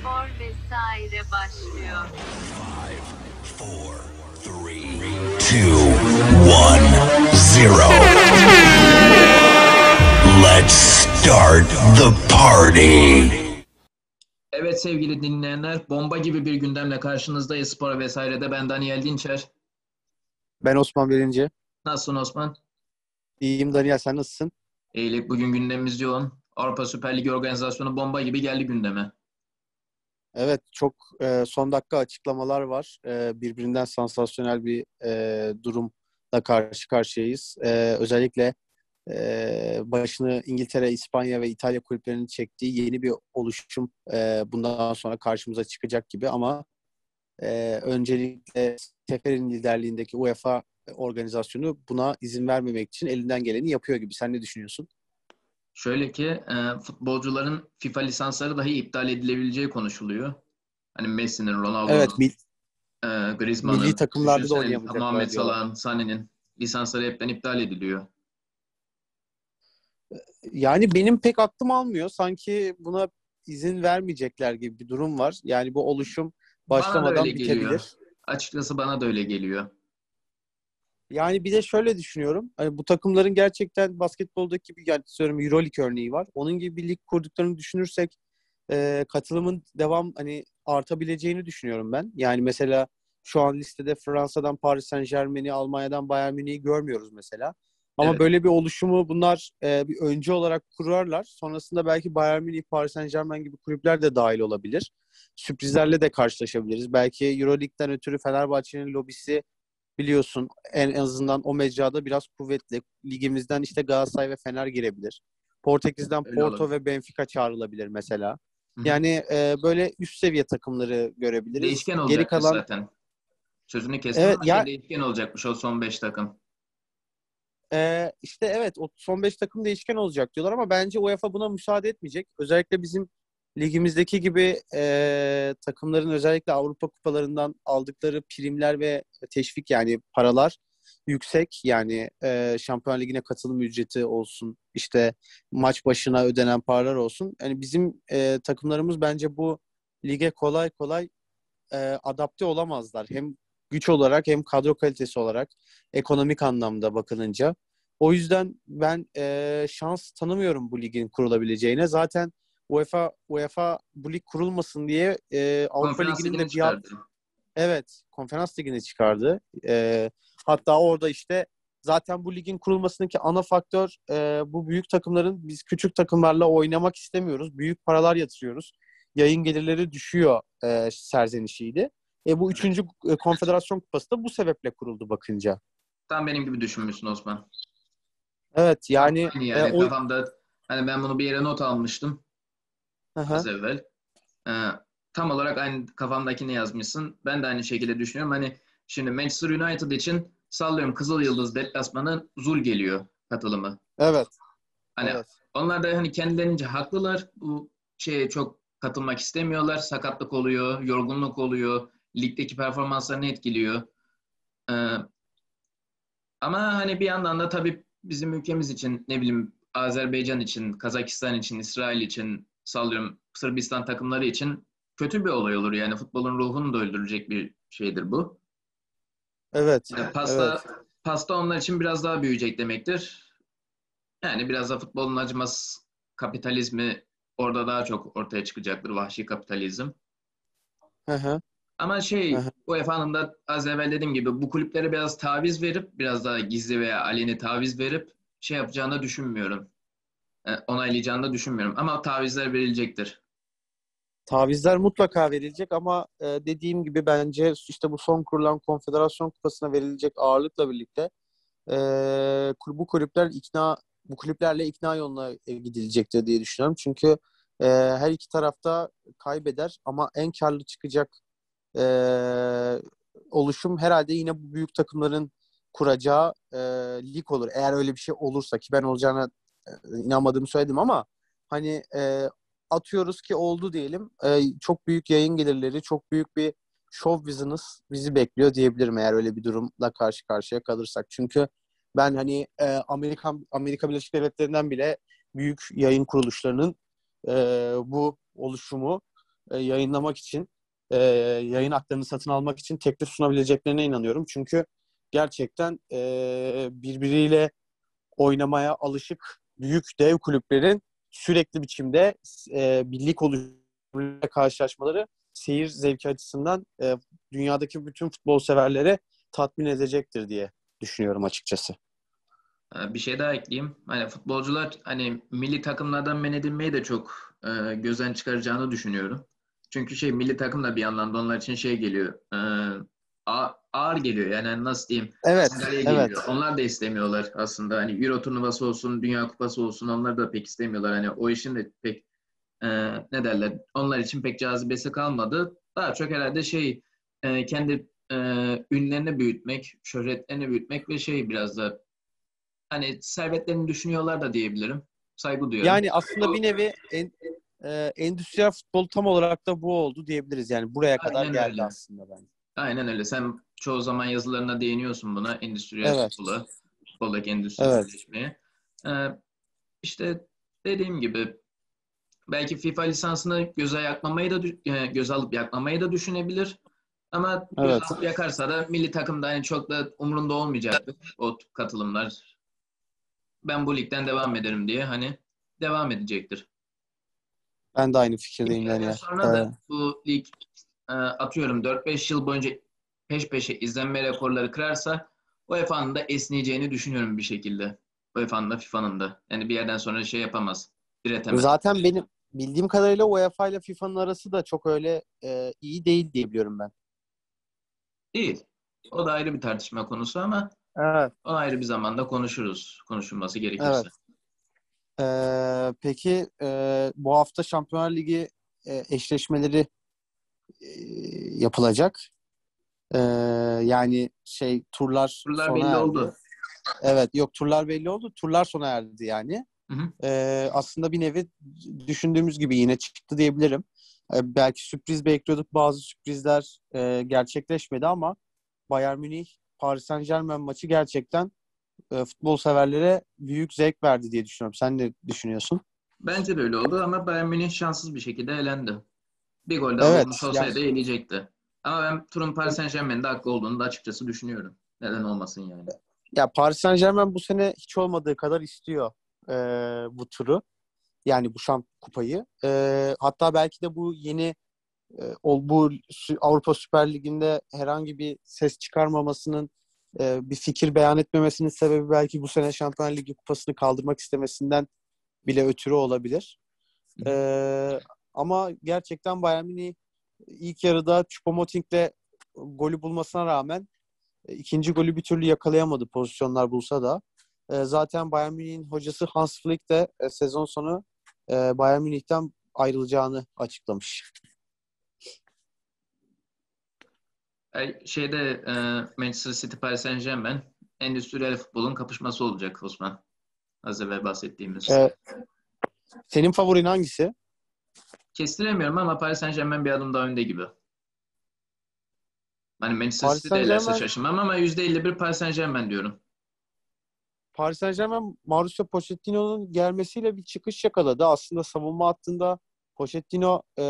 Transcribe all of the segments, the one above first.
Spor vesaire başlıyor. four, three, two, one, zero. Let's start the party. Evet sevgili dinleyenler, bomba gibi bir gündemle karşınızdayız spor vesairede. Ben Daniel Dinçer. Ben Osman Birinci. Nasılsın Osman? İyiyim Daniel sen nasılsın? İyilik bugün gündemimiz yoğun. Avrupa Süper Ligi organizasyonu bomba gibi geldi gündeme. Evet çok e, son dakika açıklamalar var. E, birbirinden sansasyonel bir e, durumla karşı karşıyayız. E, özellikle e, başını İngiltere, İspanya ve İtalya kulüplerinin çektiği yeni bir oluşum e, bundan sonra karşımıza çıkacak gibi ama e, öncelikle Sefer'in liderliğindeki UEFA organizasyonu buna izin vermemek için elinden geleni yapıyor gibi. Sen ne düşünüyorsun? Şöyle ki e, futbolcuların FIFA lisansları dahi iptal edilebileceği konuşuluyor. Hani Messi'nin, Ronaldo'nun, Evet, mil- e, Griezmann'ın, milli takımlarda da oynayamayacaklar Muhammed. Salah'ın, Sané'nin lisansları hepten iptal ediliyor. Yani benim pek aklım almıyor. Sanki buna izin vermeyecekler gibi bir durum var. Yani bu oluşum başlamadan öyle geliyor. bitebilir. Açıkçası bana da öyle geliyor. Yani bir de şöyle düşünüyorum. Hani bu takımların gerçekten basketboldaki gibi yani söylüyorum EuroLeague örneği var. Onun gibi bir lig kurduklarını düşünürsek e, katılımın devam hani artabileceğini düşünüyorum ben. Yani mesela şu an listede Fransa'dan Paris Saint-Germain'i, Almanya'dan Bayern Münih'i görmüyoruz mesela. Ama Evet. böyle bir oluşumu bunlar e, bir öncü olarak kurarlar. Sonrasında belki Bayern Münih, Paris Saint-Germain gibi kulüpler de dahil olabilir. Sürprizlerle de karşılaşabiliriz. Belki EuroLeague'den ötürü Fenerbahçe'nin lobisi biliyorsun en azından o mecrada biraz kuvvetli. Ligimizden işte Galatasaray ve Fener girebilir. Portekiz'den Öyle Porto olabilir. ve Benfica çağrılabilir mesela. Hı hı. Yani e, böyle üst seviye takımları görebiliriz. Değişken Geri olacakmış kalan zaten. Sözünü kestim Evet, ya- değişken olacakmış o son 5 takım. e, işte evet o son 5 takım değişken olacak diyorlar ama bence UEFA buna müsaade etmeyecek. Özellikle bizim ligimizdeki gibi e, takımların özellikle Avrupa kupalarından aldıkları primler ve teşvik yani paralar yüksek. Yani e, Şampiyon Ligi'ne katılım ücreti olsun, işte maç başına ödenen paralar olsun. Yani bizim e, takımlarımız bence bu lige kolay kolay e, adapte olamazlar. Hem güç olarak hem kadro kalitesi olarak ekonomik anlamda bakılınca. O yüzden ben e, şans tanımıyorum bu ligin kurulabileceğine. Zaten UEFA UEFA bu lig kurulmasın diye e, Avrupa Ligi'nin ligini de bir çıkardı. Evet, konferans ligini çıkardı. Ee, hatta orada işte zaten bu ligin kurulmasındaki ana faktör e, bu büyük takımların biz küçük takımlarla oynamak istemiyoruz. Büyük paralar yatırıyoruz. Yayın gelirleri düşüyor e, serzenişiydi. E, bu üçüncü e, konfederasyon kupası da bu sebeple kuruldu bakınca. Tam benim gibi düşünmüşsün Osman. Evet yani, yani e, o... kafamda hani ben bunu bir yere not almıştım Hı. az evvel. Ee, tam olarak aynı kafamdakini yazmışsın. Ben de aynı şekilde düşünüyorum. Hani şimdi Manchester United için sallıyorum Kızıl Yıldız deplasmanı zul geliyor katılımı. evet. Hani evet. onlar da hani kendilerince haklılar. Bu şeye çok katılmak istemiyorlar. Sakatlık oluyor, yorgunluk oluyor. Ligdeki performanslarını etkiliyor. Ee, ama hani bir yandan da tabii bizim ülkemiz için ne bileyim Azerbaycan için, Kazakistan için, İsrail için, sallıyorum Sırbistan takımları için kötü bir olay olur. Yani futbolun ruhunu da öldürecek bir şeydir bu. Evet. Yani pasta Evet. pasta onlar için biraz daha büyüyecek demektir. Yani biraz da futbolun acımasız kapitalizmi orada daha çok ortaya çıkacaktır. Vahşi kapitalizm. Hı hı. Ama şey. UEFA'nın da az evvel dediğim gibi bu kulüplere biraz taviz verip biraz daha gizli veya aleni taviz verip şey yapacağını düşünmüyorum. E, onaylayacağını da düşünmüyorum. Ama tavizler verilecektir. Tavizler mutlaka verilecek ama e, dediğim gibi bence işte bu son kurulan konfederasyon kupasına verilecek ağırlıkla birlikte e, bu kulüpler ikna bu kulüplerle ikna yoluna gidilecektir diye düşünüyorum. Çünkü her iki tarafta kaybeder ama en karlı çıkacak oluşum herhalde yine bu büyük takımların kuracağı e, lig olur. Eğer öyle bir şey olursa ki ben olacağına inanmadığımı söyledim ama hani e, atıyoruz ki oldu diyelim. E, çok büyük yayın gelirleri, çok büyük bir show business bizi bekliyor diyebilirim eğer öyle bir durumla karşı karşıya kalırsak. Çünkü ben hani e, Amerika Amerika Birleşik Devletleri'nden bile büyük yayın kuruluşlarının e, bu oluşumu e, yayınlamak için e, yayın haklarını satın almak için teklif sunabileceklerine inanıyorum. Çünkü gerçekten e, birbiriyle oynamaya alışık büyük dev kulüplerin sürekli biçimde e, birlik oluşumuyla karşılaşmaları seyir zevki açısından e, dünyadaki bütün futbol severlere tatmin edecektir diye düşünüyorum açıkçası. Ee, Bir şey daha ekleyeyim. Hani futbolcular hani milli takımlardan men edilmeyi de çok e, gözden çıkaracağını düşünüyorum. Çünkü şey milli takım da bir yandan da onlar için şey geliyor. e, ağır geliyor. Yani nasıl diyeyim? Evet, evet. Onlar da istemiyorlar aslında. Hani Euro turnuvası olsun, Dünya Kupası olsun onlar da pek istemiyorlar. Hani o işin de pek e, ne derler? Onlar için pek cazibesi kalmadı. Daha çok herhalde şey e, kendi e, ünlerini büyütmek, şöhretlerini büyütmek ve şey biraz da hani servetlerini düşünüyorlar da diyebilirim. Saygı duyuyorum. Yani aslında bir nevi en, e, endüstriyel futbol tam olarak da bu oldu diyebiliriz. Yani buraya kadar geldi öyle. aslında bence. Aynen öyle. Sen çoğu zaman yazılarına değiniyorsun buna. Endüstriyel Evet. futbola. Futboldaki endüstriyelleşmeye. Ee, işte dediğim gibi belki FIFA lisansını göze yakmamayı da e, göz alıp yakmamayı da düşünebilir. Ama göz Evet. alıp yakarsa da milli takımda hani çok da umurunda olmayacaktır o katılımlar. Ben bu ligden devam ederim diye hani devam edecektir. Ben de aynı fikirdeyim yani. sonra da bu lig atıyorum 4-5 yıl boyunca peş peşe izlenme rekorları kırarsa UEFA'nın da esneyeceğini düşünüyorum bir şekilde. UEFA'nın da FIFA'nın da. Yani bir yerden sonra şey yapamaz. Diretemez. Zaten benim bildiğim kadarıyla UEFA ile FIFA'nın arası da çok öyle e, iyi değil diye biliyorum ben. Değil. O da ayrı bir tartışma konusu ama Evet. o ayrı bir zamanda konuşuruz. Konuşulması gerekirse. Evet. Ee, peki e, bu hafta Şampiyonlar Ligi e, eşleşmeleri yapılacak. Ee, yani şey turlar, Turlar sona belli erdi. oldu. Evet, yok turlar belli oldu. Turlar sona erdi yani. Hı hı. Ee, aslında bir nevi düşündüğümüz gibi yine çıktı diyebilirim. Ee, belki sürpriz bekliyorduk. Bazı sürprizler e, gerçekleşmedi ama Bayern Münih Paris Saint-Germain maçı gerçekten e, futbol severlere büyük zevk verdi diye düşünüyorum. Sen ne düşünüyorsun? Bence de öyle oldu ama Bayern Münih şanssız bir şekilde elendi. Bir gol daha Evet, olmuş olsaydı eleyecekti. Ama ben turun Paris Saint-Germain'de haklı olduğunu da açıkçası düşünüyorum. Neden olmasın yani. Ya Paris Saint-Germain bu sene hiç olmadığı kadar istiyor e, bu turu. Yani bu şamp kupayı. E, hatta belki de bu yeni e, bu Avrupa Süper Ligi'nde herhangi bir ses çıkarmamasının e, bir fikir beyan etmemesinin sebebi belki bu sene Şampiyonlar Ligi kupasını kaldırmak istemesinden bile ötürü olabilir. E, ama gerçekten Bayern Münih ilk yarıda Choupo-Moting'le golü bulmasına rağmen e, ikinci golü bir türlü yakalayamadı pozisyonlar bulsa da. E, zaten Bayern Münih'in hocası Hans Flick de e, sezon sonu Bayern Münih'ten ayrılacağını açıklamış. Ay, Şeyde Manchester City Paris Saint-Germain endüstriyel futbolun kapışması olacak Osman. Az evvel bahsettiğimiz. E, senin favorin hangisi? Kestiremiyorum ama Paris Saint-Germain bir adım daha önde gibi. Hani Manchester Paris City de elerse şaşırmam ama %51 Paris Saint-Germain diyorum. Paris Saint-Germain Mauricio Pochettino'nun gelmesiyle bir çıkış yakaladı. Aslında savunma hattında Pochettino e,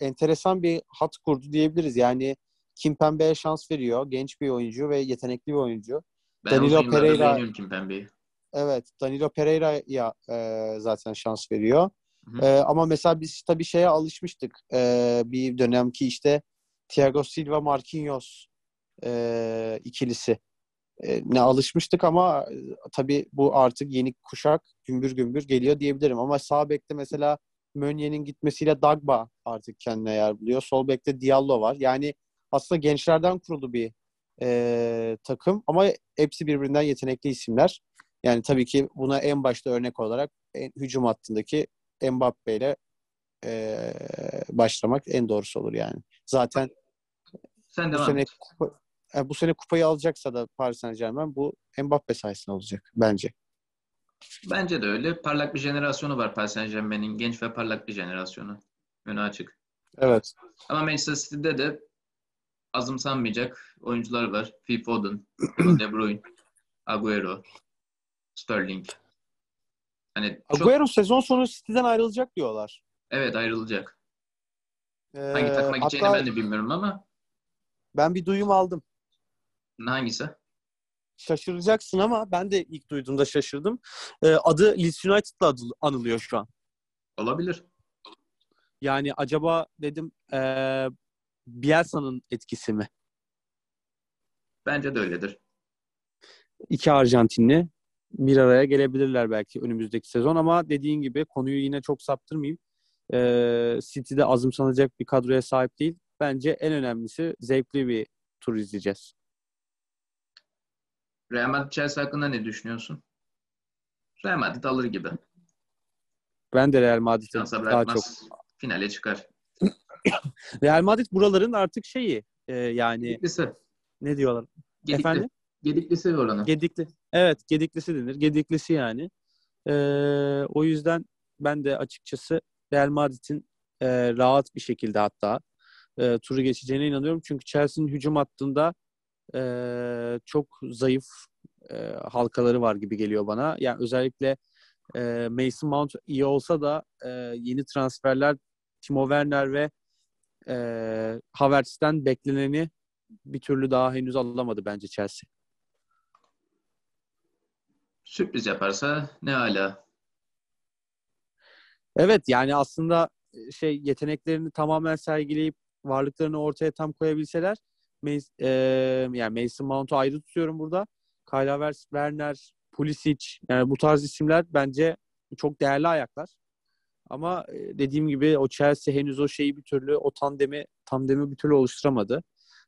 enteresan bir hat kurdu diyebiliriz. Yani Kimpembe'ye şans veriyor. Genç bir oyuncu ve yetenekli bir oyuncu. Ben Danilo Pereira- beğeniyorum Kimpembe'yi. Evet, Danilo Pereira'ya e, zaten şans veriyor. E, ama mesela biz tabii şeye alışmıştık. E, bir dönemki işte Thiago Silva, Marquinhos e, ikilisi e, ne alışmıştık ama e, tabii bu artık yeni kuşak gümbür gümbür geliyor diyebilirim. Ama sağ bekte mesela Meunier'in gitmesiyle Dagba artık kendine yer buluyor. Sol bekte Diallo var. Yani aslında gençlerden kurulu bir e, takım ama hepsi birbirinden yetenekli isimler. Yani tabii ki buna en başta örnek olarak en, hücum hattındaki Mbappe ile e, başlamak en doğrusu olur yani. Zaten Sen bu sene kupa- e, bu sene kupayı alacaksa da Paris Saint-Germain bu Mbappe sayesinde olacak bence. Bence de öyle. Parlak bir jenerasyonu var Paris Saint-Germain'in. Genç ve parlak bir jenerasyonu. Önü açık. Evet. Ama Manchester City'de de azımsanmayacak oyuncular var. Phil Foden, De Bruyne, Agüero, Sterling. Hani çok, Agüero sezon sonu City'den ayrılacak diyorlar. evet ayrılacak. Ee, Hangi takıma gideceğini hatta ben de bilmiyorum ama ben bir duyum aldım. hangisi? Şaşıracaksın ama ben de ilk duyduğumda şaşırdım. Ee, adı Leeds United'la anılıyor şu an. Olabilir. Yani acaba dedim ee, Bielsa'nın etkisi mi? Bence de öyledir. İki Arjantinli bir araya gelebilirler belki önümüzdeki sezon ama dediğin gibi konuyu yine çok saptırmayayım. Ee, City'de azımsanacak bir kadroya sahip değil. Bence en önemlisi zevkli bir tur izleyeceğiz. Real Madrid Chelsea hakkında ne düşünüyorsun? Real Madrid alır gibi. Ben de Real Madrid'i daha çok. Finale çıkar. Real Madrid buraların artık şeyi e, yani Gediklisi. ne diyorlar? Gedikli. Efendim? Gediklisi oranı. Gedikli. Evet, Gediklisi denir. Gediklisi yani. Ee, o yüzden ben de açıkçası Real Madrid'in e, rahat bir şekilde hatta e, turu geçeceğine inanıyorum. Çünkü Chelsea'nin hücum hattında e, çok zayıf e, halkaları var gibi geliyor bana. Yani özellikle e, Mason Mount iyi olsa da e, yeni transferler Timo Werner ve e, Havertz'ten bekleneni bir türlü daha henüz alamadı bence Chelsea. Sürpriz yaparsa ne hala. Evet yani aslında e, şey yeteneklerini tamamen sergileyip varlıklarını ortaya tam koyabilseler Mas- e, yani Mason Mount'u ayrı tutuyorum burada. Kyle Havertz, Werner, Pulisic yani bu tarz isimler bence çok değerli ayaklar. Ama e, dediğim gibi o Chelsea henüz o şeyi bir türlü o tandemi tandemi bir türlü oluşturamadı.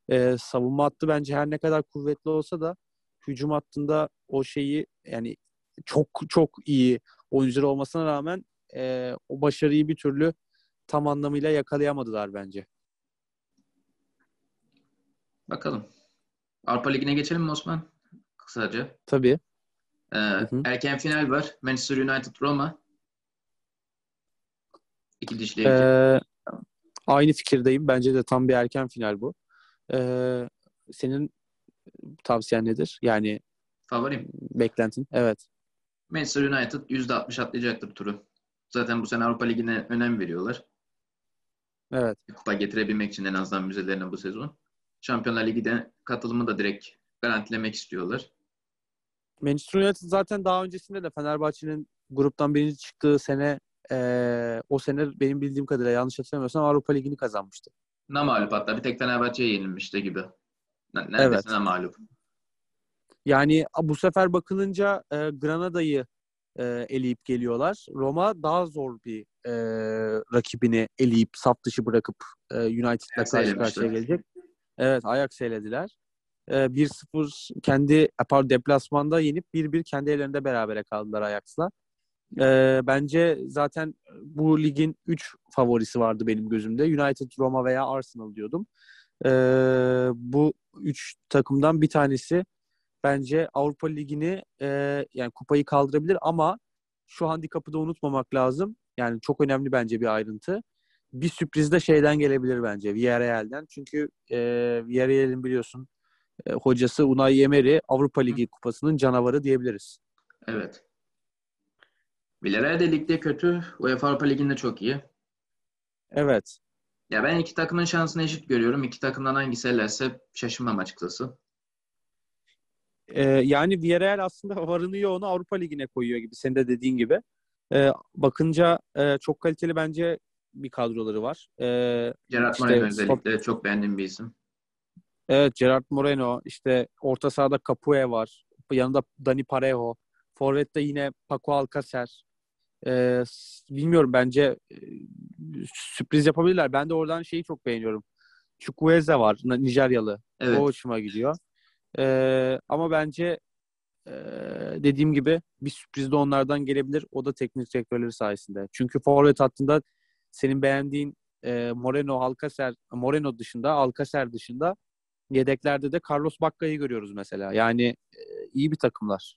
E, savunma hattı bence her ne kadar kuvvetli olsa da hücum hattında o şeyi yani çok çok iyi oyuncular olmasına rağmen e, o başarıyı bir türlü tam anlamıyla yakalayamadılar bence. Bakalım. Avrupa Ligi'ne geçelim mi Osman? Kısaca. Tabii. Ee, hı. Erken final var. Manchester United Roma. İki dişli. Ee, aynı fikirdeyim. Bence de tam bir erken final bu. Ee, senin tavsiyen nedir? Yani Favorim. beklentin? Evet. Manchester United %60 atlayacaktır turu. Zaten bu sene Avrupa Ligi'ne önem veriyorlar. Evet. Kupa getirebilmek için en azından müzelerine bu sezon. Şampiyonlar Ligi'de katılımı da direkt garantilemek istiyorlar. Manchester United zaten daha öncesinde de Fenerbahçe'nin gruptan birinci çıktığı sene ee, o sene benim bildiğim kadarıyla yanlış hatırlamıyorsam Avrupa Ligi'ni kazanmıştı. Ne mağlup hatta bir tek Fenerbahçe'ye yenilmişti gibi. Ne- Neredeyse Evet. mağlup. Yani bu sefer bakılınca e, Granada'yı e, eleyip geliyorlar. Roma daha zor bir e, rakibini eleyip saf dışı bırakıp e, United'la karşı karşıya gelecek. Evet Ajax elediler. E, 1-0 kendi e, pardon, deplasmanda yenip 1-1 kendi ellerinde berabere kaldılar Ajax'la. E, bence zaten bu ligin 3 favorisi vardı benim gözümde. United, Roma veya Arsenal diyordum. E, bu 3 takımdan bir tanesi bence Avrupa Ligi'ni e, yani kupayı kaldırabilir ama şu handikapı da unutmamak lazım. Yani çok önemli bence bir ayrıntı. Bir sürpriz de şeyden gelebilir bence Villarreal'den. Çünkü e, Villarreal'in biliyorsun e, hocası Unai Emery Avrupa Ligi kupasının canavarı diyebiliriz. Evet. Villarreal de ligde kötü. UEFA Avrupa Ligi'nde çok iyi. Evet. Ya ben iki takımın şansını eşit görüyorum. İki takımdan hangisi elerse şaşırmam açıkçası. E, yani Villarreal aslında varını yoğunu Avrupa Ligi'ne koyuyor gibi senin de dediğin gibi. E, bakınca e, çok kaliteli bence bir kadroları var. E, Gerard İşte Moreno özellikle çok beğendiğim bir isim. Evet Gerard Moreno, işte orta sahada Capoue var. Yanında Dani Parejo. Forvet'te yine Paco Alcacer. S- bilmiyorum bence e, sürpriz yapabilirler. Ben de oradan şeyi çok beğeniyorum. Chukwueze var, Nijeryalı. Evet. O hoşuma gidiyor. Ee, ama bence e, dediğim gibi bir sürpriz de onlardan gelebilir. O da teknik direktörleri sayesinde. Çünkü forvet hattında senin beğendiğin e, Moreno, Alcacer, Moreno dışında, Alcacer dışında yedeklerde de Carlos Bacca'yı görüyoruz mesela. Yani e, iyi bir takımlar.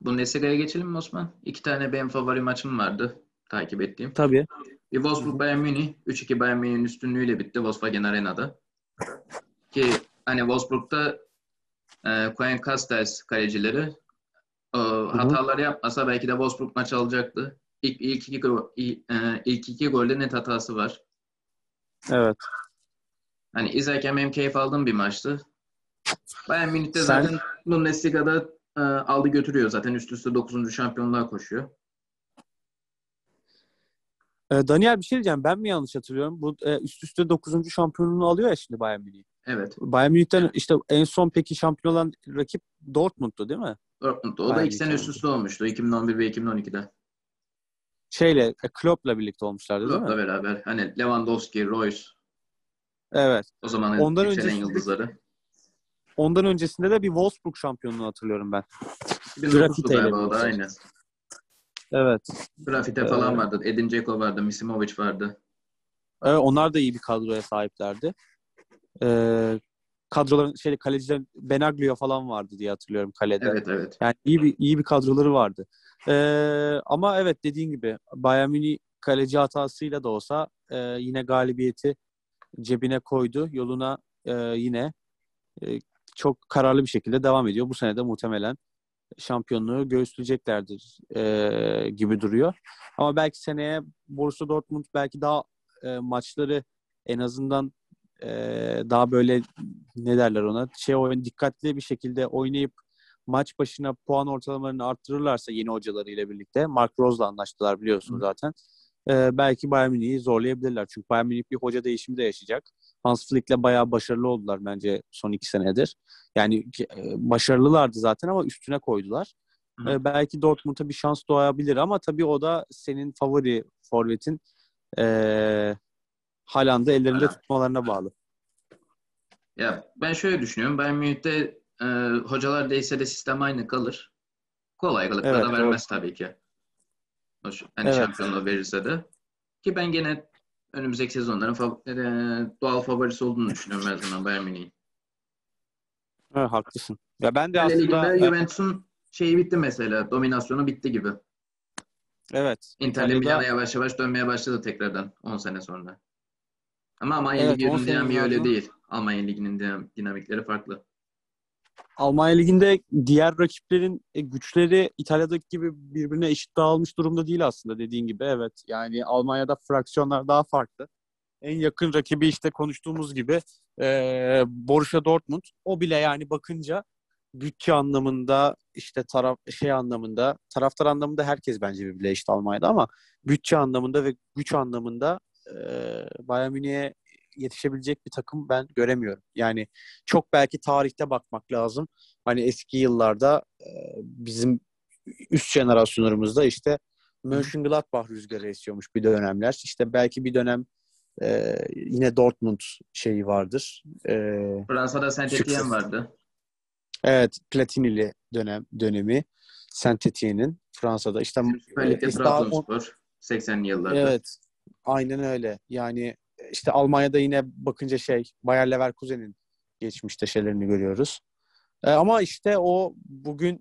Bundesliga'ya geçelim mi Osman? İki tane benim favori maçım vardı takip ettiğim. Tabii. Bir Wolfsburg Bayern Münih 3-2 Bayern Münih'in üstünlüğüyle bitti Volkswagen Arena'da. Ki hani Wolfsburg'da e, Koen Castells kalecileri O hataları yapmasa belki de Wolfsburg maçı alacaktı. İlk, ilk, iki, ilk, e, ilk iki golde net hatası var. Evet. Hani izlerken benim keyif aldığım bir maçtı. Bayern Münih'te Sen- zaten Bundesliga'da e, aldı götürüyor zaten. Üst üste 9. şampiyonluğa koşuyor. Ee, Daniel bir şey diyeceğim. Ben mi yanlış hatırlıyorum? Bu e, üst üste 9. şampiyonluğunu alıyor ya şimdi Bayern Münih. Evet. Bayern Münih'ten işte en son peki şampiyon olan rakip Dortmund'tu değil mi? Dortmund'da. O da Bayern iki sene üst üste olmuştu. 2011 ve 2012'de. Şeyle, e, Klopp'la birlikte olmuşlardı değil mi? Klopp'la beraber. Hani Lewandowski, Royce. Evet. O zamanın Ondan yükselen öncesinde- yıldızları. Ondan öncesinde de bir Wolfsburg şampiyonluğunu hatırlıyorum ben. 2009'du Grafite ile galiba o da birlikte. aynı. Evet. Grafite falan Ee, vardı. Edin Dzeko vardı. Misimovic vardı. Evet, onlar da iyi bir kadroya sahiplerdi. Ee, kadroların şey kalecilerin Benaglio falan vardı diye hatırlıyorum kalede. Evet evet. Yani iyi bir iyi bir kadroları vardı. Ee, ama evet dediğin gibi Bayern Münih kaleci hatasıyla da olsa e, yine galibiyeti cebine koydu. Yoluna e, yine e, çok kararlı bir şekilde devam ediyor. Bu sene de muhtemelen şampiyonluğu göğüsleyeceklerdir e, gibi duruyor. Ama belki seneye Borussia Dortmund belki daha e, maçları en azından e, daha böyle ne derler ona şey oyun dikkatli bir şekilde oynayıp maç başına puan ortalamalarını arttırırlarsa yeni hocalarıyla birlikte Mark Rose'la anlaştılar biliyorsun zaten. E, belki Bayern Münih'i zorlayabilirler. Çünkü Bayern Münih bir hoca değişimi de yaşayacak. Hans Flick'le bayağı başarılı oldular bence son iki senedir. Yani e, başarılılardı zaten ama üstüne koydular. Hı. E, belki Dortmund'a bir şans doğabilir ama tabii o da senin favori forvetin e, Haaland'ı ellerinde Haaland. tutmalarına bağlı. Ya ben şöyle düşünüyorum. Bayern Münih'te e, hocalar değişse de sistem aynı kalır. Kolaylıkla Evet, da vermez tabii ki. Hani Evet. şampiyonluğu verirse de. Ki ben gene önümüzdeki sezonların fav- e, doğal favorisi olduğunu düşünüyorum her zaman Bayern Münih'in. Evet, haklısın. Ya ben de İtalya aslında Juventus'un şeyi bitti mesela. Dominasyonu bitti gibi. evet Inter İtalya'da- Milan'a yavaş yavaş dönmeye başladı tekrardan 10 sene sonra. Ama Almanya Evet, 10 Ligi'nin dinamiği öyle değil. Almanya Ligi'nin dinam- dinamikleri farklı. Almanya Ligi'nde diğer rakiplerin e, güçleri İtalya'daki gibi birbirine eşit dağılmış durumda değil aslında dediğin gibi. Evet yani Almanya'da fraksiyonlar daha farklı. En yakın rakibi işte konuştuğumuz gibi e, Borussia Dortmund. O bile yani bakınca bütçe anlamında işte taraf şey anlamında taraftar anlamında herkes bence birbirine eşit Almanya'da ama bütçe anlamında ve güç anlamında e, Bayern Münih'e yetişebilecek bir takım ben göremiyorum. Yani çok belki tarihte bakmak lazım. Hani eski yıllarda e, bizim üst jenerasyonlarımızda işte Mönchengladbach rüzgarı esiyormuş bir dönemler. İşte belki bir dönem e, yine Dortmund şeyi vardır. E, Fransa'da Saint Sükses. Etienne vardı. evet Platinili dönem dönemi Saint Etienne'in Fransa'da işte Süper Lig'de Trabzonspor 80'li yıllarda. Evet. Aynen öyle. Yani işte Almanya'da yine bakınca şey Bayer Leverkusen'in geçmişte şeylerini görüyoruz. E, ama işte o bugün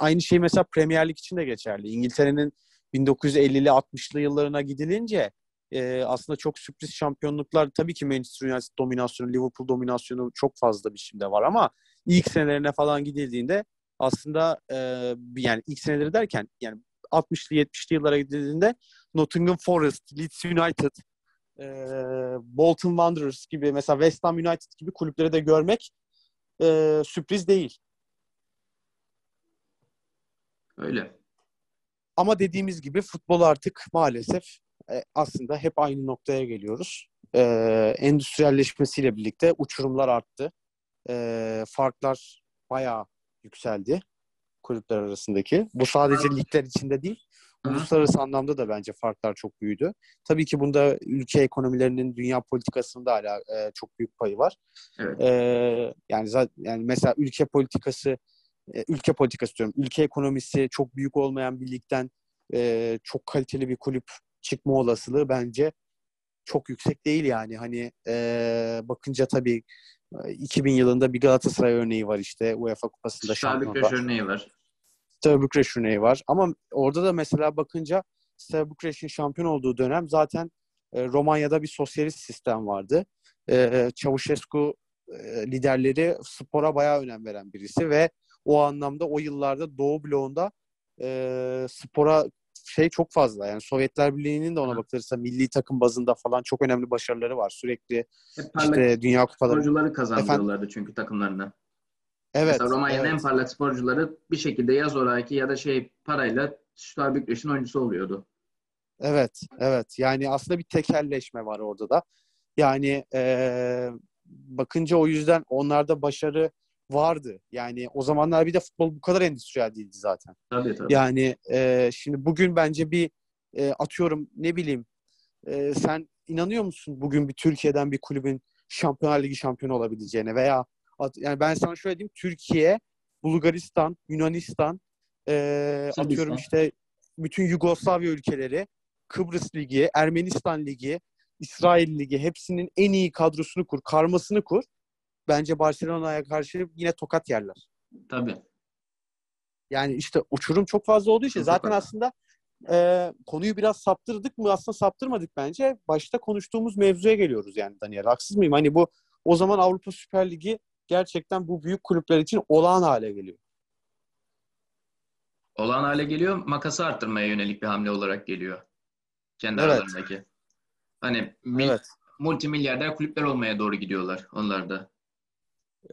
aynı şey mesela Premier Lig için de geçerli. İngiltere'nin 1950'li 60'lı yıllarına gidilince e, aslında çok sürpriz şampiyonluklar tabii ki Manchester United dominasyonu, Liverpool dominasyonu çok fazla biçimde var ama ilk senelerine falan gidildiğinde aslında e, yani ilk seneleri derken yani 60'lı 70'li yıllara gidildiğinde Nottingham Forest, Leeds United, e, Bolton Wanderers gibi mesela West Ham United gibi kulüpleri de görmek e, sürpriz değil. Öyle. Ama dediğimiz gibi futbol artık maalesef e, aslında hep aynı noktaya geliyoruz. E, endüstriyelleşmesiyle birlikte uçurumlar arttı. E, farklar bayağı yükseldi kulüpler arasındaki. Bu sadece ligler içinde değil. Uluslararası anlamda da bence farklar çok büyüdü. Tabii ki bunda ülke ekonomilerinin dünya politikasında hala e, çok büyük payı var. Evet. E, yani zaten yani mesela ülke politikası e, ülke politikası diyorum. Ülke ekonomisi çok büyük olmayan bir ligden e, çok kaliteli bir kulüp çıkma olasılığı bence çok yüksek değil yani. Hani e, bakınca tabii e, 2000 yılında bir Galatasaray örneği var işte UEFA Kupası'nda şampiyon. Bükreş örneği var. Steaua Bükreş örneği var. Ama orada da mesela bakınca Steaua Bükreş'in şampiyon olduğu dönem zaten e, Romanya'da bir sosyalist sistem vardı. E, Çavuşescu e, liderleri spora bayağı önem veren birisi ve o anlamda o yıllarda Doğu bloğunda e, spora şey çok fazla. Yani Sovyetler Birliği'nin de ona bakılırsa milli takım bazında falan çok önemli başarıları var. Sürekli Hep işte dünya kupaları. sporcuları kazandırıyorlardı çünkü takımlarına. Evet. Mesela Romanya'nın evet. en parlak sporcuları bir şekilde ya zoraki ya da şey parayla Süper Bükreş'in oyuncusu oluyordu. Evet, evet. Yani aslında bir tekelleşme var orada da. Yani eee, bakınca o yüzden onlarda başarı vardı. Yani o zamanlar bir de futbol bu kadar endüstriyel değildi zaten. Tabii tabii. Yani eee, şimdi bugün bence bir eee, atıyorum ne bileyim eee, sen inanıyor musun bugün bir Türkiye'den bir kulübün Şampiyonlar Ligi şampiyonu olabileceğine veya yani ben sana şöyle diyeyim Türkiye, Bulgaristan, Yunanistan Sırbistan. atıyorum işte bütün Yugoslavya ülkeleri Kıbrıs Ligi, Ermenistan Ligi, İsrail Ligi hepsinin en iyi kadrosunu kur, karmasını kur. Bence Barcelona'ya karşı yine tokat yerler. Tabii. Yani işte uçurum çok fazla olduğu için Çok zaten aslında e, konuyu biraz saptırdık mı? Aslında saptırmadık bence. Başta konuştuğumuz mevzuya geliyoruz yani Daniel. Haksız mıyım? Hani bu o zaman Avrupa Süper Ligi gerçekten bu büyük kulüpler için olağan hale geliyor. Olağan hale geliyor. Makası arttırmaya yönelik bir hamle olarak geliyor. Kendi Evet. aralarındaki. Hani Evet. multimilyarder kulüpler olmaya doğru gidiyorlar onlar da.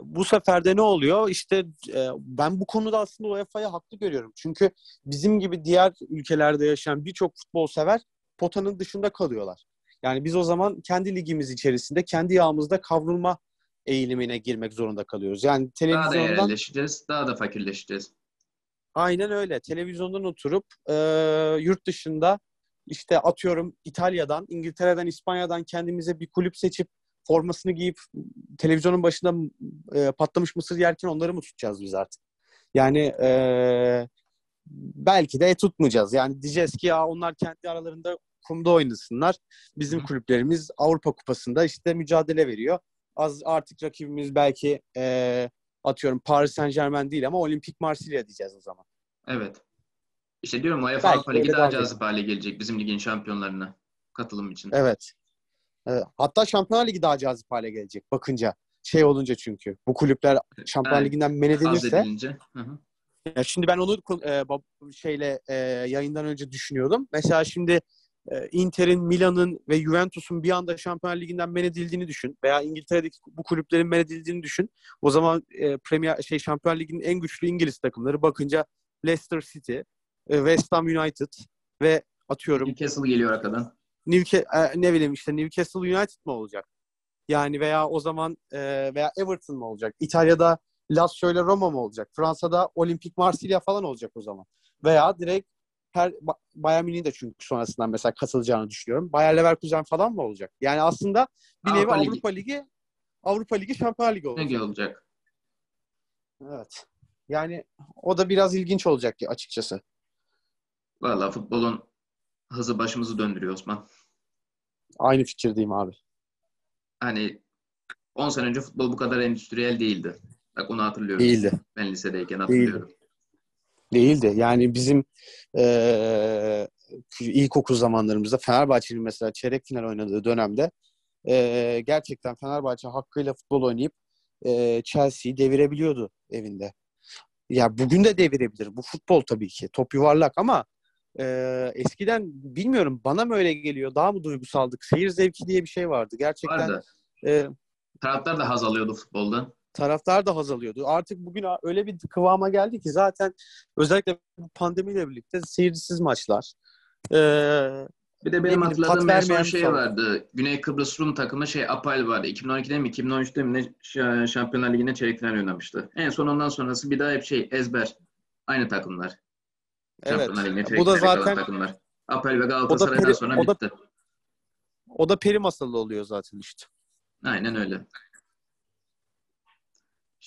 bu sefer de ne oluyor? İşte e, ben bu konuda aslında UEFA'yı haklı görüyorum. Çünkü bizim gibi diğer ülkelerde yaşayan birçok futbol sever potanın dışında kalıyorlar. Yani biz o zaman kendi ligimiz içerisinde kendi yağımızda kavrulma eğilimine girmek zorunda kalıyoruz. Yani Daha da televizyondan yerelleşeceğiz. Daha da fakirleşeceğiz. aynen öyle. Televizyondan oturup e, yurt dışında işte atıyorum İtalya'dan, İngiltere'den, İspanya'dan kendimize bir kulüp seçip formasını giyip televizyonun başında e, patlamış mısır yerken onları mı tutacağız biz artık? Yani e, belki de tutmayacağız. Yani diyeceğiz ki ya onlar kendi aralarında kumda oynasınlar. Bizim kulüplerimiz Avrupa Kupası'nda işte mücadele veriyor. Az artık rakibimiz belki e, atıyorum Paris Saint Germain değil ama Olimpik Marsilya diyeceğiz o zaman. Evet. İşte diyorum UEFA Avrupa Ligi daha cazip hale gelecek bizim ligin şampiyonlarına katılım için. Evet. Evet. Hatta Şampiyonlar Ligi daha cazip hale gelecek bakınca. Şey olunca çünkü. Bu kulüpler Şampiyonlar Evet. Ligi'nden men edilirse. edilince. Hı hı. Ya şimdi ben onu e, şeyle e, yayından önce düşünüyordum. Mesela şimdi e, Inter'in, Milan'ın ve Juventus'un bir anda Şampiyonlar Ligi'nden men edildiğini düşün. Veya İngiltere'deki bu kulüplerin men edildiğini düşün. O zaman e, Premier şey Şampiyonlar Ligi'nin en güçlü İngiliz takımları bakınca Leicester City, e, West Ham United ve atıyorum Newcastle geliyor arkadan. Newcastle, ne bileyim işte Newcastle United mı olacak? Yani veya o zaman e, veya Everton mı olacak? İtalya'da Lazio ile Roma mı olacak? Fransa'da Olimpik Marsilya falan olacak o zaman. Veya direkt her Ba- Bayern Münih'in de çünkü sonrasından mesela katılacağını düşünüyorum. Bayer Leverkusen falan mı olacak? Yani aslında bir nevi Avrupa Ligi. Avrupa Ligi Avrupa Ligi Şampiyonlar Ligi olacak. gibi olacak? Evet. Yani o da biraz ilginç olacak ki açıkçası. Valla futbolun hızı başımızı döndürüyor Osman. Aynı fikirdeyim abi. Hani 10 sene önce futbol bu kadar endüstriyel değildi. Bak onu hatırlıyorum. Değildi. Ben lisedeyken hatırlıyorum. Değildi. Yani bizim eee ilkokul zamanlarımızda Fenerbahçe'nin mesela çeyrek final oynadığı dönemde eee, gerçekten Fenerbahçe hakkıyla futbol oynayıp eee Chelsea'yi devirebiliyordu evinde. Ya bugün de devirebilir. Bu futbol tabii ki. Top yuvarlak ama eee, eskiden bilmiyorum bana mı öyle geliyor? Daha mı duygusaldık? Seyir zevki diye bir şey vardı. Gerçekten Vardı. eee, Taraftar da haz alıyordu futboldan. Taraftar da haz alıyordu. Artık bugün öyle bir kıvama geldi ki zaten özellikle bu pandemiyle birlikte seyircisiz maçlar. Ee, Bir de benim hatırladığım en son şey falan. vardı. Güney Kıbrıs Rum takımı şey Apal vardı. 2012'de mi 2013'te mi ne Şampiyonlar Ligi'nde çeyrek final oynamıştı. En son ondan sonrası bir daha hep şey ezber. Aynı takımlar. evet. Bu da zaten takımlar. Apel ve Galatasaray'dan peri- sonra o da- bitti. o da peri masalı oluyor zaten işte. Aynen öyle.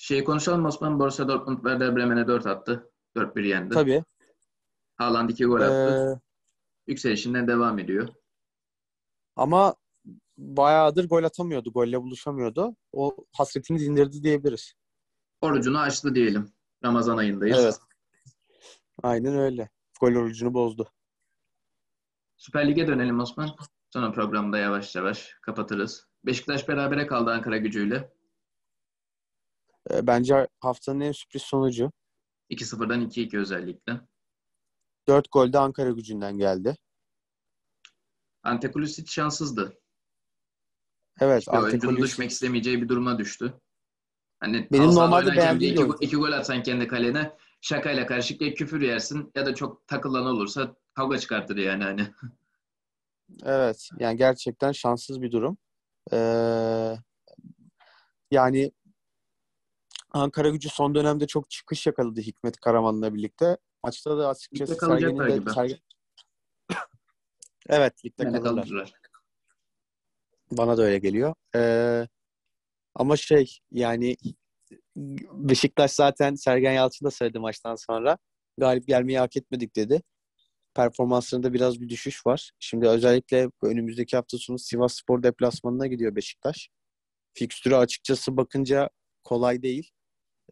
Şey konuşalım Osman. Borussia Dortmund Werder Bremen'e 4 attı. 4-1 yendi. Tabii. Haaland 2 gol attı. Ee, Yükselişinden devam ediyor. ama bayağıdır gol atamıyordu. Golle buluşamıyordu. O hasretini dindirdi diyebiliriz. Orucunu açtı diyelim. Ramazan ayındayız. Evet. Aynen öyle. Gol orucunu bozdu. Süper Lig'e dönelim Osman. Sonra programda yavaş yavaş kapatırız. Beşiktaş berabere kaldı Ankara gücüyle. Ee, bence haftanın en sürpriz sonucu. 2-0'dan 2-2 özellikle. 4 gol de Ankara gücünden geldi. Ante Kulisic şanssızdı. Evet. İşte Antetokounmpo- düşmek istemeyeceği bir duruma düştü. Hani Benim normalde beğendiğim iki, iki gol atsan kendi kalene şakayla karışık ya küfür yersin ya da çok takılan olursa kavga çıkartır yani hani. Evet. Yani gerçekten şanssız bir durum. Ee, yani Ankara gücü son dönemde çok çıkış yakaladı Hikmet Karaman'la birlikte. Maçta da açıkçası Ligde kalacaklar de. Sergen- Evet, ligde Bende kalırlar. kalırlar. Bana da öyle geliyor. Ee, ama şey yani Beşiktaş zaten Sergen Yalçın da söyledi maçtan sonra. Galip gelmeyi hak etmedik dedi. Performanslarında biraz bir düşüş var. Şimdi özellikle önümüzdeki hafta sonu Sivas Spor deplasmanına gidiyor Beşiktaş. Fikstürü açıkçası bakınca kolay değil.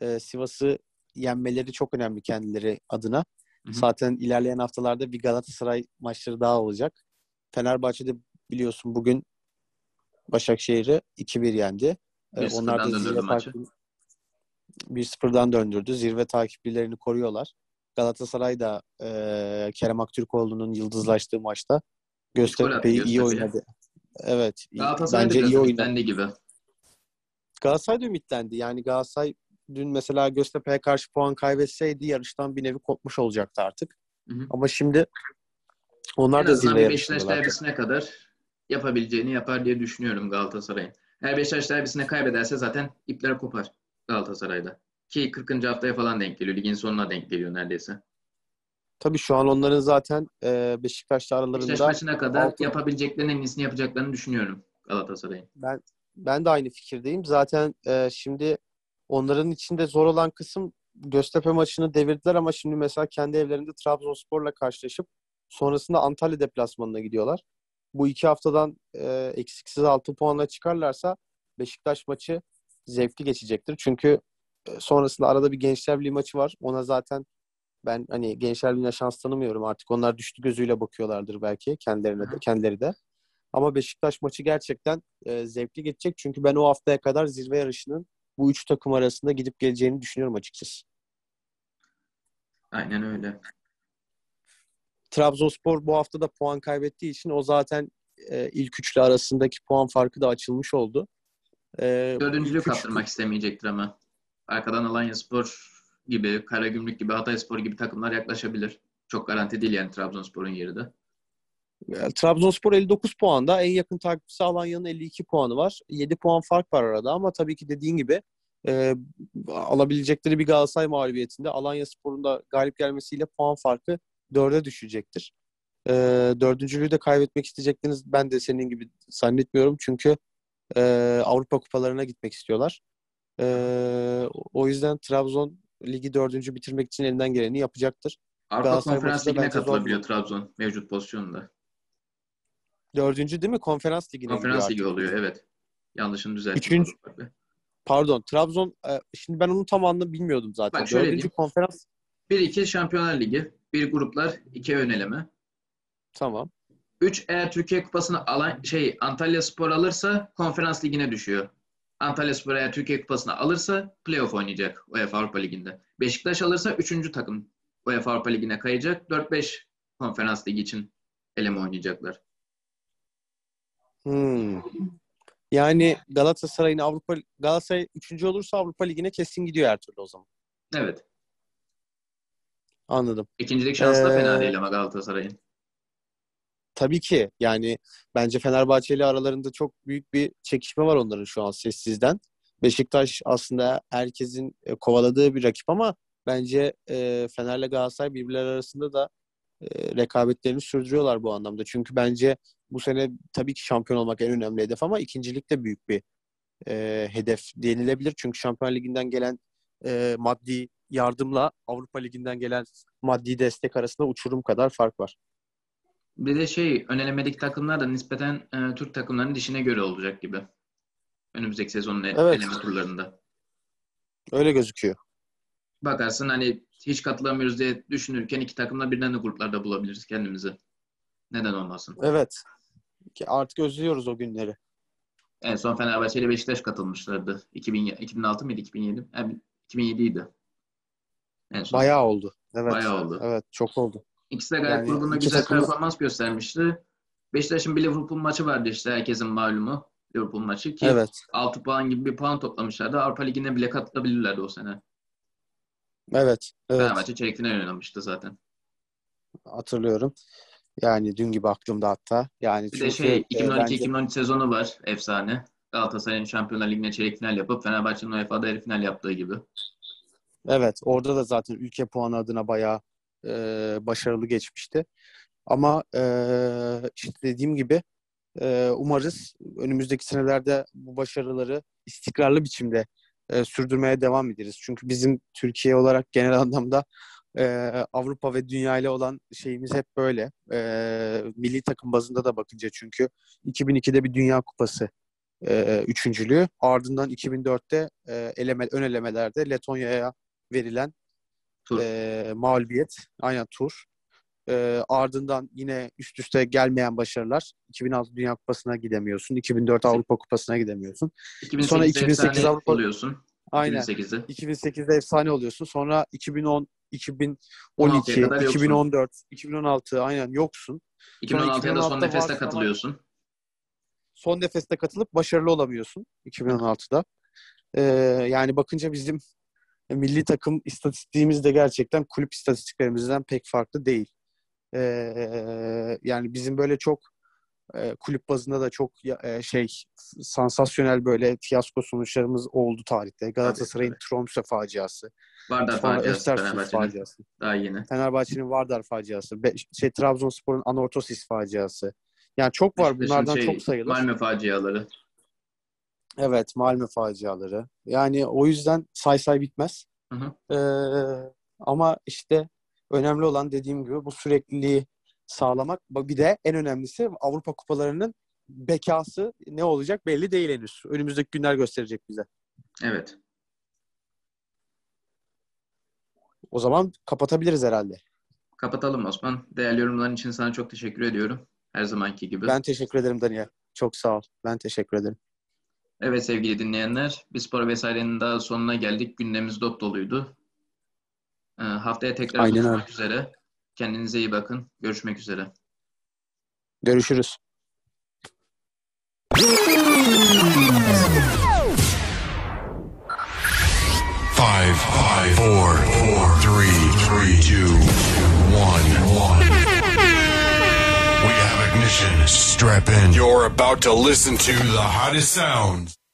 Ee, Sivas'ı yenmeleri çok önemli kendileri adına. Hı hı. Zaten ilerleyen haftalarda bir Galatasaray maçları daha olacak. Fenerbahçe'de biliyorsun bugün Başakşehir'i 2-1 yendi. 1-0'dan onlar da zirve takip 1-0'dan döndürdü. Zirve takipçilerini koruyorlar. Galatasaray da e, Kerem Aktürkoğlu'nun yıldızlaştığı maçta Göztepe'yi iyi oynadı. Evet. Galatasaray bence iyi oynadı. gibi. Galatasaray da ümitlendi. Yani Galatasaray dün mesela Göztepe'ye karşı puan kaybetseydi yarıştan bir nevi kopmuş olacaktı artık. Hı hı. Ama şimdi onlar En da zirve Beşiktaş derbisine kadar yapabileceğini yapar diye düşünüyorum Galatasaray'ın. Eğer Beşiktaş derbisine kaybederse zaten ipler kopar Galatasaray'da. Ki 40. haftaya falan denk geliyor. Ligin sonuna denk geliyor neredeyse. Tabii şu an onların zaten e, Beşiktaş'la aralarında Beşiktaş maçına kadar altı- yapabileceklerinin en iyisini yapacaklarını düşünüyorum Galatasaray'ın. Ben ben de aynı fikirdeyim. Zaten e, şimdi onların içinde zor olan kısım Göztepe maçını devirdiler ama şimdi mesela kendi evlerinde Trabzonspor'la karşılaşıp sonrasında Antalya deplasmanına gidiyorlar. Bu iki haftadan e, eksiksiz 6 puanla çıkarlarsa Beşiktaş maçı zevkli geçecektir. Çünkü e, sonrasında arada bir Gençler Birliği maçı var. Ona zaten ben hani Gençler Birliği'ne şans tanımıyorum artık. Onlar düştü gözüyle bakıyorlardır belki kendilerine de, kendileri de. Ama Beşiktaş maçı gerçekten e, zevkli geçecek. Çünkü ben o haftaya kadar zirve yarışının bu üç takım arasında gidip geleceğini düşünüyorum açıkçası. Aynen öyle. Trabzonspor bu hafta da puan kaybettiği için o zaten e, ilk üçlü arasındaki puan farkı da açılmış oldu. E, Dördüncülüğü ilk üç- kaptırmak istemeyecektir ama. Arkadan Alanyaspor gibi, Karagümrük gibi, Hatayspor gibi takımlar yaklaşabilir. Çok garanti değil yani Trabzonspor'un yeri de. E, Trabzonspor 59 puanda. En yakın takipçisi Alanya'nın 52 puanı var. 7 puan fark var arada ama tabii ki dediğin gibi e, alabilecekleri bir Galatasaray mağlubiyetinde Alanya Spor'un da galip gelmesiyle puan farkı 4'e düşecektir. E, dördüncülüğü de kaybetmek isteyeceklerini ben de senin gibi zannetmiyorum. Çünkü e, Avrupa kupalarına gitmek istiyorlar. E, o yüzden Trabzon ligi dördüncü bitirmek için elinden geleni yapacaktır. Avrupa Konferans Ligi'ne katılabiliyor Trabzon mevcut pozisyonunda. Dördüncü değil mi? Konferans ligine Konferans Ligi oluyor evet. Yanlışını düzelttim. Üçüncü- Pardon Trabzon e, şimdi ben onun tamamını bilmiyordum zaten. Bak şöyle Dördüncü diyeyim. konferans 1-2 Şampiyonlar Ligi, bir gruplar, iki ön eleme. tamam. 3 eğer Türkiye Kupası'nı alan şey Antalya Spor alırsa konferans ligine düşüyor. Antalya Spor eğer Türkiye Kupası'nı alırsa playoff oynayacak UEFA Avrupa Ligi'nde. Beşiktaş alırsa 3. takım UEFA Avrupa Ligi'ne kayacak. 4-5 konferans ligi için eleme oynayacaklar. Hmm. Yani Galatasaray'ın Avrupa Galatasaray üçüncü olursa Avrupa Ligi'ne kesin gidiyor her türlü o zaman. Evet. Anladım. İkincilik şansı da fena Ee, değil ama Galatasaray'ın. Tabii ki yani bence Fenerbahçe ile aralarında çok büyük bir çekişme var onların şu an sessizden. Beşiktaş aslında herkesin e, kovaladığı bir rakip ama bence e, Fener'le Galatasaray birbirleri arasında da e, rekabetlerini sürdürüyorlar bu anlamda. Çünkü bence bu sene tabii ki şampiyon olmak en önemli hedef ama ikincilik de büyük bir e, hedef denilebilir. Çünkü Şampiyon Ligi'nden gelen e, maddi yardımla Avrupa Ligi'nden gelen maddi destek arasında uçurum kadar fark var. Bir de şey önelemedeki takımlar da nispeten e, Türk takımlarının dişine göre olacak gibi. Önümüzdeki sezonun el- Evet. eleme turlarında. Öyle gözüküyor. Bakarsın hani hiç katılamıyoruz diye düşünürken iki takımla birden de gruplarda bulabiliriz kendimizi. Neden olmasın? Evet. Ki Artık özlüyoruz o günleri. En son Fenerbahçe ile Beşiktaş katılmışlardı. 2000, 2006 mıydı? 2007? Yani 2007 idi. En son. Bayağı oldu. Evet. Bayağı oldu. Evet, çok oldu. İkisi de gayet Yani grubunda güzel takım- performans göstermişti. Beşiktaş'ın bir Liverpool maçı vardı işte herkesin malumu. Liverpool maçı ki Evet. 6 puan gibi bir puan toplamışlardı. Avrupa Ligi'ne bile katılabilirlerdi o sene. Evet. Evet. Fenerbahçe çeyrek final oynamıştı zaten. Hatırlıyorum. Yani dün gibi aklımda hatta. Yani Bir de şey e, bence- 2012-2013 sezonu var efsane. Galatasaray'ın Şampiyonlar Ligi'ne çeyrek final yapıp Fenerbahçe'nin UEFA'da yarı final yaptığı gibi. Evet, orada da zaten ülke puanı adına bayağı e, başarılı geçmişti. Ama e, işte dediğim gibi e, umarız önümüzdeki senelerde bu başarıları istikrarlı biçimde e, sürdürmeye devam ederiz. Çünkü bizim Türkiye olarak genel anlamda e, Avrupa ve dünya ile olan şeyimiz hep böyle. E, milli takım bazında da bakınca çünkü 2002'de bir Dünya Kupası e, üçüncülüğü. Ardından 2004'te e, eleme, ön elemelerde Letonya'ya verilen Tur. e, mağlubiyet. Aynen tur. E, ardından yine üst üste gelmeyen başarılar. 2006 Dünya Kupası'na gidemiyorsun. 2004 Avrupa Kupası'na gidemiyorsun. 2008'de Sonra 2008 efsane Avrupa- oluyorsun. Aynen. 2008'de. 2008'de efsane oluyorsun. Sonra 2010, 2012, 16'ya kadar yoksun. 2014, 2016 aynen yoksun. 2016'ya da son 2016'da nefeste katılıyorsun. Son nefeste katılıp başarılı olamıyorsun 2016'da. Ee, yani bakınca bizim milli takım istatistiğimiz de gerçekten kulüp istatistiklerimizden pek farklı değil. Ee, yani bizim böyle çok e, kulüp bazında da çok e, şey sansasyonel böyle fiyasko sonuçlarımız oldu tarihte. Galatasaray'ın. Tromsø faciası, Vardar sonra faciası Fenerbahçe'nin. faciası, Daha yeni. Fenerbahçe'nin Vardar faciası, Be- şey Trabzonspor'un Anortosis faciası. Yani çok var bunlardan şey, çok sayılır. Malmö faciaları. Evet, Malmö faciaları. Yani o yüzden say say bitmez. Hı hı. Ee, ama işte önemli olan dediğim gibi bu sürekliliği sağlamak. Bir de en önemlisi Avrupa kupalarının bekası ne olacak belli değil henüz. Önümüzdeki günler gösterecek bize. Evet. O zaman kapatabiliriz herhalde. Kapatalım Osman. Değerli yorumların için sana çok teşekkür ediyorum. Her zamanki gibi. Ben teşekkür ederim Daniel. Çok sağ ol. Ben teşekkür ederim. Evet sevgili dinleyenler. Bir spor vesairenin daha sonuna geldik. Gündemimiz dop doluydu. Ee, haftaya tekrar Aynen buluşmak öyle. üzere. Kendinize iyi bakın. Görüşmek üzere. Görüşürüz. Five, five, four, four, three, three, two, one, one. We have ignition. Strap in. You're about to listen to the hottest sounds